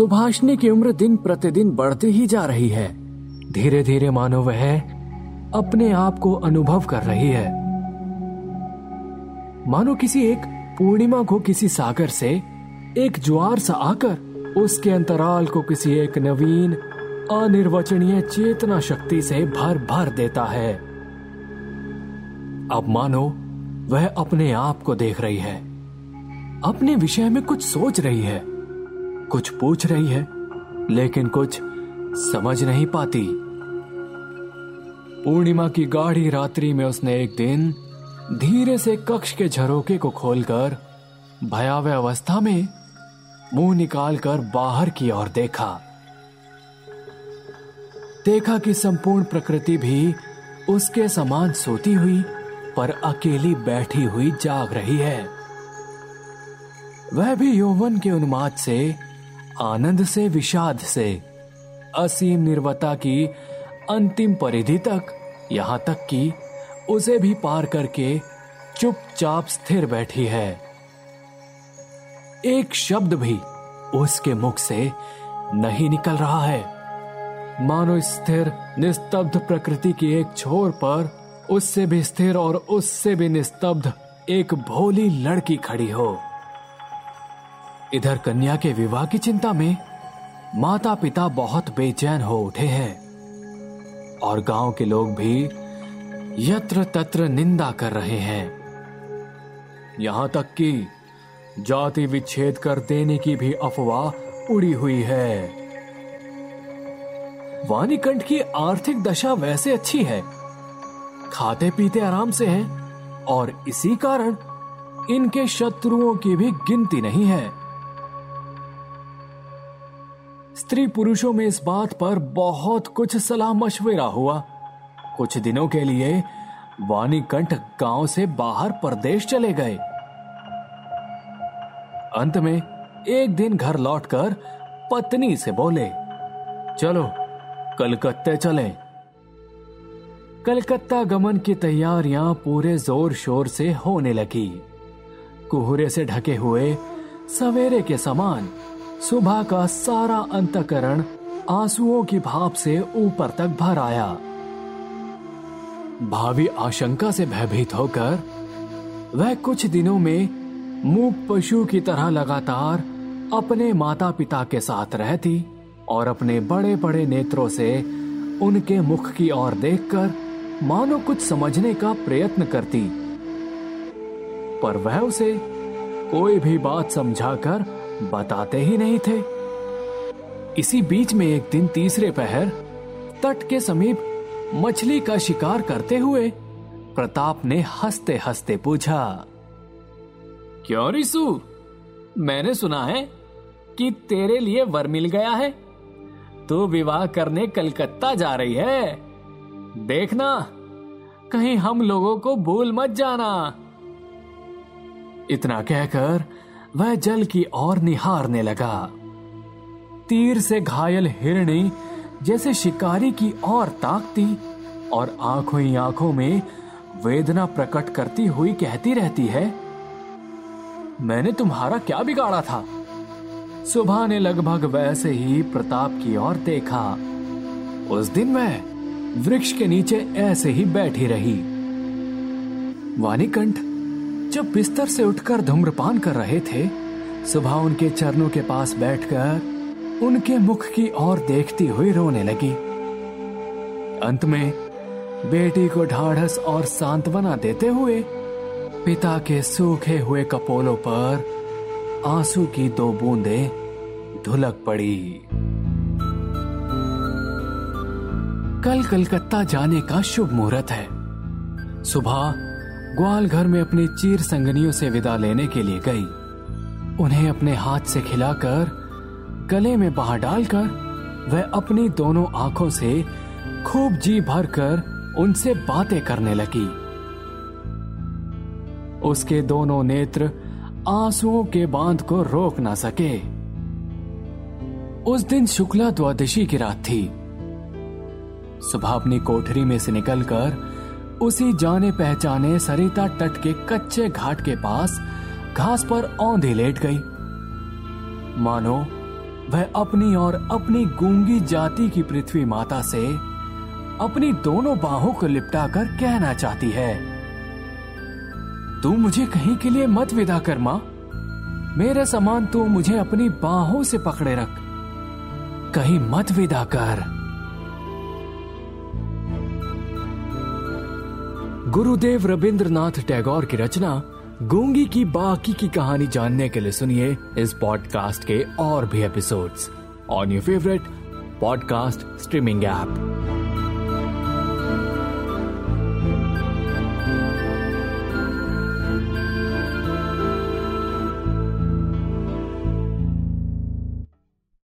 सुभाषनी की उम्र दिन प्रतिदिन बढ़ती ही जा रही है। धीरे धीरे मानो वह अपने आप को अनुभव कर रही है। मानो किसी एक पूर्णिमा को किसी सागर से एक ज्वार सा आकर उसके अंतराल को किसी एक नवीन, अनिर्वचनीय चेतना शक्ति से भर भर देता है। अब मानो वह अपने आप को देख रही है। अपने विषय में कुछ सोच रही है। कुछ पूछ रही है, लेकिन कुछ समझ नहीं पाती। पूर्णिमा की गाढ़ी रात्रि में उसने एक दिन धीरे से कक्ष के झरोके को खोलकर भयावह अवस्था में मुँह निकालकर बाहर की ओर देखा। देखा कि संपूर्ण प्रकृति भी उसके समान सोती हुई पर अकेली बैठी हुई जाग रही है। वह भी यौवन के उन्माद से आनंद से, विषाद से। असीम निर्वता की अंतिम परिधि तक, यहाँ तक कि उसे भी पार करके चुपचाप स्थिर बैठी है। एक शब्द भी उसके मुख से नहीं निकल रहा है। मानो स्थिर, निस्तब्ध प्रकृति की एक छोर पर उससे भी स्थिर और उससे भी निस्तब्ध एक भोली लड़की खड़ी हो। इधर कन्या के विवाह की चिंता में माता पिता बहुत बेचैन हो उठे हैं और गाँव के लोग भी यत्र तत्र निंदा कर रहे हैं। यहाँ तक कि जाति विच्छेद कर देने की भी अफवाह उड़ी हुई है। वाणिकंठ की आर्थिक दशा वैसे अच्छी है। खाते पीते आराम से हैं और इसी कारण इनके शत्रुओं की भी गिनती नहीं है। स्त्री पुरुषों में इस बात पर बहुत कुछ सलाह मशविरा हुआ। कुछ दिनों के लिए वाणिकंठ गाँव से बाहर प्रदेश चले गए। अंत में एक दिन घर लौटकर पत्नी से बोले, चलो, कलकत्ते चले। कलकत्ता गमन की तैयारियाँ पूरे ज़ोर शोर से होने लगी। कुहरे से ढके हुए सवेरे के समान सुबह का सारा अंतकरण आंसुओं की भाप से ऊपर तक भर आया। भावी आशंका से भयभीत होकर वह कुछ दिनों में मूक पशु की तरह लगातार अपने माता पिता के साथ रहती और अपने बड़े बड़े नेत्रों से उनके मुख की ओर देखकर मानो कुछ समझने का प्रयत्न करती। पर वह उसे कोई भी बात समझाकर बताते ही नहीं थे। इसी बीच में एक दिन तीसरे पहर, तट के समीप मछली का शिकार करते हुए प्रताप ने हँसते हँसते पूछा, क्यों रिसु? मैंने सुना है कि तेरे लिए वर मिल गया है। तू विवाह करने कलकत्ता जा रही है। देखना, कहीं हम लोगों को भूल मत जाना। इतना कहकर वह जल की ओर निहारने लगा। तीर से घायल हिरणी जैसे शिकारी की ओर ताकती और आँखों ही आँखों में वेदना प्रकट करती हुई कहती रहती है, मैंने तुम्हारा क्या बिगाड़ा था? सुबह ने लगभग वैसे ही प्रताप की ओर देखा। उस दिन वह वृक्ष के नीचे ऐसे ही बैठी रही। वाणिकंठ जब बिस्तर से उठकर धूम्रपान कर रहे थे, सुबह उनके चरणों के पास बैठकर उनके मुख की ओर देखती हुई रोने लगी। अंत में, बेटी को ढाढ़स और सांत्वना देते हुए, पिता के सूखे हुए कपोलों पर आँसू की दो बूंदे धुलक पड़ी। कल कलकत्ता जाने का शुभ मुहूर्त है। सुबह ग्वाल घर में अपनी चीर संगनियों से विदा लेने के लिए गई। उन्हें अपने हाथ से खिलाकर, गले में बाहर डालकर, वह अपनी दोनों आँखों से खूब जी भर कर उनसे बातें करने लगी। उसके दोनों नेत्र आंसुओं के बाँध को रोक ना सके। उस दिन शुक्ला द्वादशी की रात थी। सुबह अपनी कोठरी में से निकलकर उसी जाने पहचाने सरिता तट के कच्चे घाट के पास घास पर औंधी लेट गई। मानो, वह अपनी और अपनी गूँगी जाति की पृथ्वी माता से अपनी दोनों बाहों को लिपटाकर कहना चाहती है, तू मुझे कहीं के लिए मत विदा कर, माँ। मेरे समान तू मुझे अपनी बाहों से पकड़े रख। कहीं मत विदा कर। गुरुदेव रविंद्रनाथ टैगोर की रचना गूँगी की बाकी की कहानी जानने के लिए सुनिए इस पॉडकास्ट के और भी episodes on your favourite podcast streaming app